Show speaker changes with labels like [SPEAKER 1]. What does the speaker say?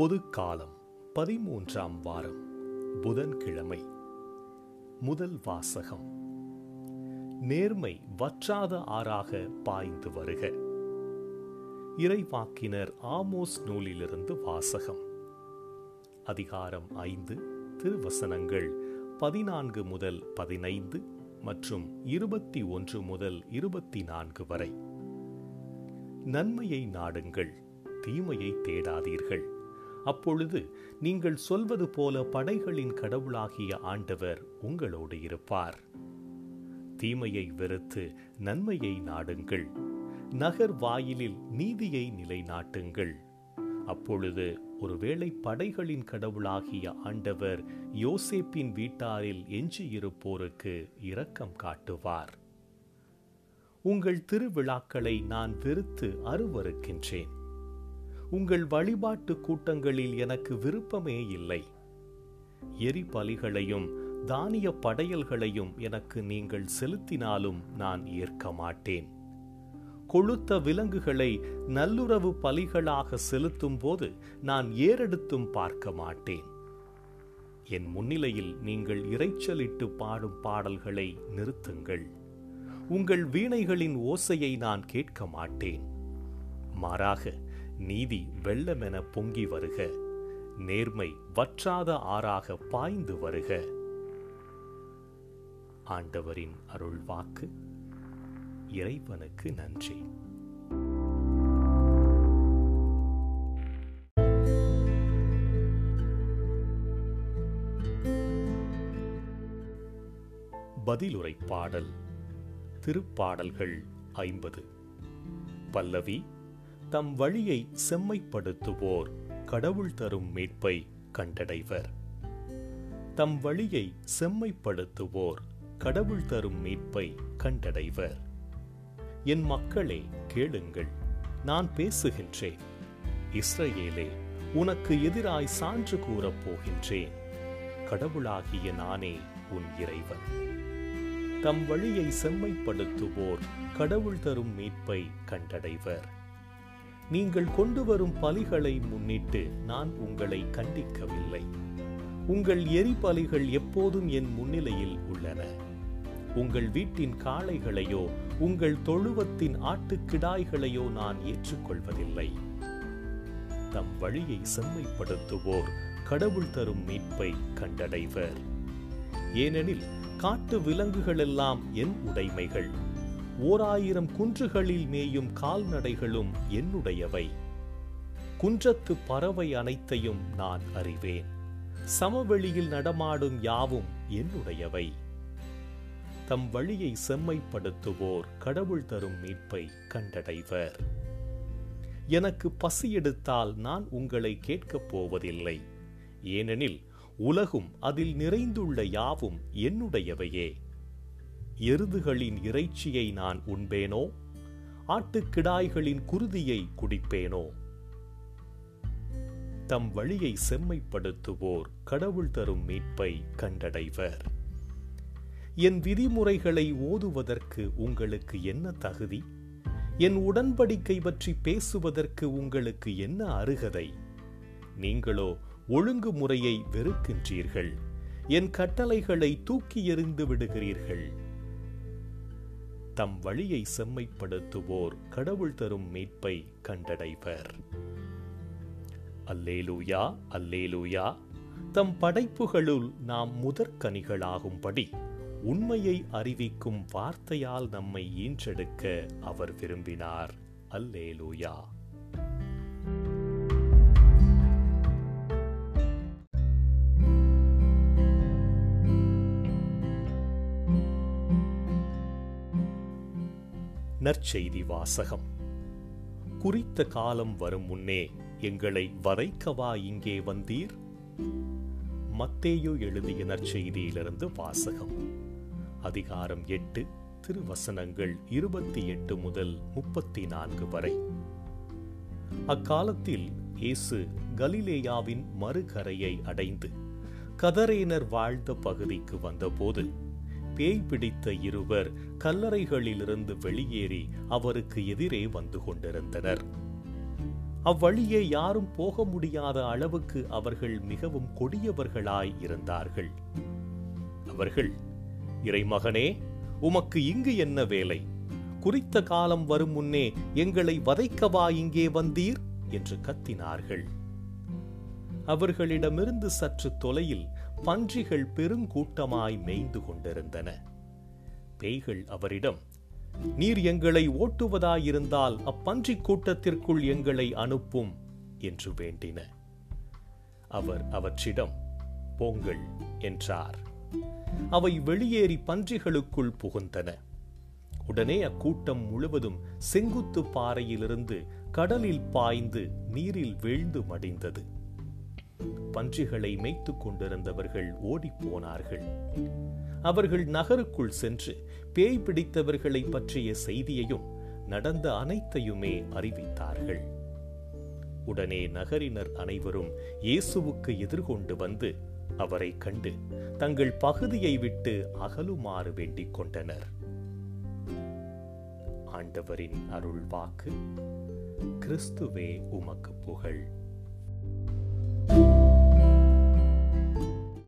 [SPEAKER 1] பொது காலம் பதிமூன்றாம் வாரம் புதன்கிழமை. முதல் வாசகம். நேர்மை வற்றாத ஆறாக பாய்ந்து வருக. இறைவாக்கினர் ஆமோஸ் நூலிலிருந்து வாசகம். அதிகாரம் ஐந்து திருவசனங்கள் பதினான்கு முதல் பதினைந்து மற்றும் இருபத்தி ஒன்று முதல் இருபத்தி நான்கு வரை. நன்மையை நாடுங்கள் தீமையை தேடாதீர்கள். அப்பொழுது நீங்கள் சொல்வது போல படைகளின் கடவுளாகிய ஆண்டவர் உங்களோடு இருப்பார். தீமையை வெறுத்து நன்மையை நாடுங்கள். நகர் வாயிலில் நீதியை நிலைநாட்டுங்கள். அப்பொழுது ஒருவேளை படைகளின் கடவுளாகிய ஆண்டவர் யோசேப்பின் வீட்டாரில் எஞ்சியிருப்போருக்கு இரக்கம் காட்டுவார். உங்கள் திருவிழாக்களை நான் வெறுத்து அருவருக்கின்றேன் உங்கள் வழிபாட்டு கூட்டங்களில் எனக்கு விருப்பமே இல்லை. எரிபலிகளையும் தானிய படையல்களையும் எனக்கு நீங்கள் செலுத்தினாலும் நான் ஏற்க மாட்டேன். கொளுத்த விலங்குகளை நல்லுறவு பலிகளாக செலுத்தும் போது நான் ஏறெடுத்தும் பார்க்க மாட்டேன். என் முன்னிலையில் நீங்கள் இறைச்சலிட்டு பாடும் பாடல்களை நிறுத்துங்கள். உங்கள் வீணைகளின் ஓசையை நான் கேட்க மாட்டேன். மாறாக நீதி வெள்ளமென பொங்கி வருக. நேர்மை வற்றாத ஆறாக பாய்ந்து வருக. ஆண்டவரின் அருள் வாக்கு இறைவனுக்கு நன்றி. பதிலுரை பாடல் திருப்பாடல்கள் ஐம்பது. பல்லவி தம் வழியை செம்மைப்படுத்துவோர் கடவுள் தரும் மீட்பை கண்டடைவர். தம் வழியை செம்மைப்படுத்துவோர் கடவுள் தரும் மீட்பை கண்டடைவர். என் மக்களே கேளுங்கள் நான் பேசுகின்றேன். இஸ்ரேலே உனக்கு எதிராய் சான்று கூறப் போகின்றேன். கடவுளாகிய நானே உன் இறைவன். தம் வழியை செம்மைப்படுத்துவோர் கடவுள் தரும் மீட்பை கண்டடைவர். நீங்கள் கொண்டு வரும் பலிகளை முன்னிட்டு நான் உங்களை கண்டிக்கவில்லை. உங்கள் எரிபலிகள் எப்போதும் என் முன்னிலையில் உள்ளன. உங்கள் வீட்டின் காளைகளையோ உங்கள் தொழுவத்தின் ஆட்டுக்கிடாய்களையோ நான் ஏற்றுக்கொள்வதில்லை. தம் வழியை செம்மைப்படுத்துவோர் கடவுள் தரும் மீட்பை கண்டடைவர். ஏனெனில் காட்டு விலங்குகளெல்லாம் என் உடைமைகள். ஓர் ஆயிரம் குன்றுகளில் மேயும் கால்நடைகளும் என்னுடையவை. குன்றத்து பறவை அனைத்தையும் நான் அறிவேன். சமவெளியில் நடமாடும் யாவும் என்னுடையவை. தம் வழியை செம்மைப்படுத்துவோர் கடவுள் தரும் மீட்பை கண்டடைவர். எனக்கு பசி எடுத்தால் நான் உங்களை கேட்கப் போவதில்லை. ஏனெனில் உலகும் அதில் நிறைந்துள்ள யாவும் என்னுடையவையே. எருதுகளின் இறைச்சியை நான் உண்பேனோ? ஆட்டுக்கிடாய்களின் குருதியை குடிப்பேனோ? தம் வழியை செம்மைப்படுத்துவோர் கடவுள் தரும் மீட்பை கண்டடைவர். என் விதிமுறைகளை ஓதுவதற்கு உங்களுக்கு என்ன தகுதி? என் உடன்படிக்கை பற்றி பேசுவதற்கு உங்களுக்கு என்ன அருகதை? நீங்களோ ஒழுங்குமுறையை வெறுக்கின்றீர்கள். என் கட்டளைகளை தூக்கி எறிந்து விடுகிறீர்கள். தம் வழியை செம்மைப்படுத்துவோர் கடவுள் தரும் மீட்பை கண்டடைவர். அல்லேலூயா அல்லேலூயா தம் படைப்புகளுள் நாம் முதற்கனிகளாகும்படி உண்மையை அறிவிக்கும் வார்த்தையால் நம்மை ஈன்றெடுக்க அவர் விரும்பினார். அல்லேலூயா. நற்செய்தி வாசகம். குறித்த காலம் வரும் முன்னே எங்களை வதைக்கவா இங்கே வந்தீர்? மத்தேயோ எழுதிய நற்செய்தியிலிருந்து வாசகம். அதிகாரம் எட்டு திருவசனங்கள் இருபத்தி எட்டு முதல் முப்பத்தி நான்கு வரை. அக்காலத்தில் இயேசு கலிலேயாவின் மறுகரையை அடைந்து கதரேனர் வாழ்ந்த பகுதிக்கு வந்தபோது பேய் பிடித்த இருவர் கல்லறைகளிலிருந்து வெளியேறி அவருக்கு எதிரே வந்து கொண்டிருந்தனர். அவ்வழியே யாரும் போக முடியாத அளவுக்கு அவர்கள் மிகவும் கொடியவர்களாய் இருந்தார்கள். அவர்கள் இறைமகனே உமக்கு இங்கு என்ன வேலை? குறித்த காலம் வரும் முன்னே எங்களை வதைக்கவா இங்கே வந்தீர்? என்று கத்தினார்கள். அவர்களிடமிருந்து சற்று தொலையில் பன்றிகள் பெருங்கூட்டமாய் மேய்ந்து கொண்டிருந்தன. பேய்கள் அவரிடம் நீர் எங்களை ஓட்டுவதாயிருந்தால் அப்பன்றி கூட்டத்திற்குள் எங்களை அனுப்பும் என்று வேண்டின. அவர் அவற்றிடம் போங்கள் என்றார். அவை வெளியேறி பன்றிகளுக்குள் புகுந்தன. உடனே அக்கூட்டம் முழுவதும் செங்குத்து பாறையிலிருந்து கடலில் பாய்ந்து நீரில் வீழ்ந்து மடிந்தது. பன்றிகளை மேய்த்துக் கொண்டிருந்தவர்கள் ஓடிப்போனார்கள். அவர்கள் நகருக்குள் சென்று பேய் பிடித்தவர்களை பற்றிய செய்தியையும் நடந்த அனைத்தையுமே அறிவித்தார்கள். உடனே நகரினர் அனைவரும் இயேசுவுக்கு எதிர்கொண்டு வந்து அவரை கண்டு தங்கள் பகுதியை விட்டு அகலுமாறு வேண்டிக் கொண்டனர். ஆண்டவரின் அருள் வாக்கு கிறிஸ்துவே உமக்கு புகழ்.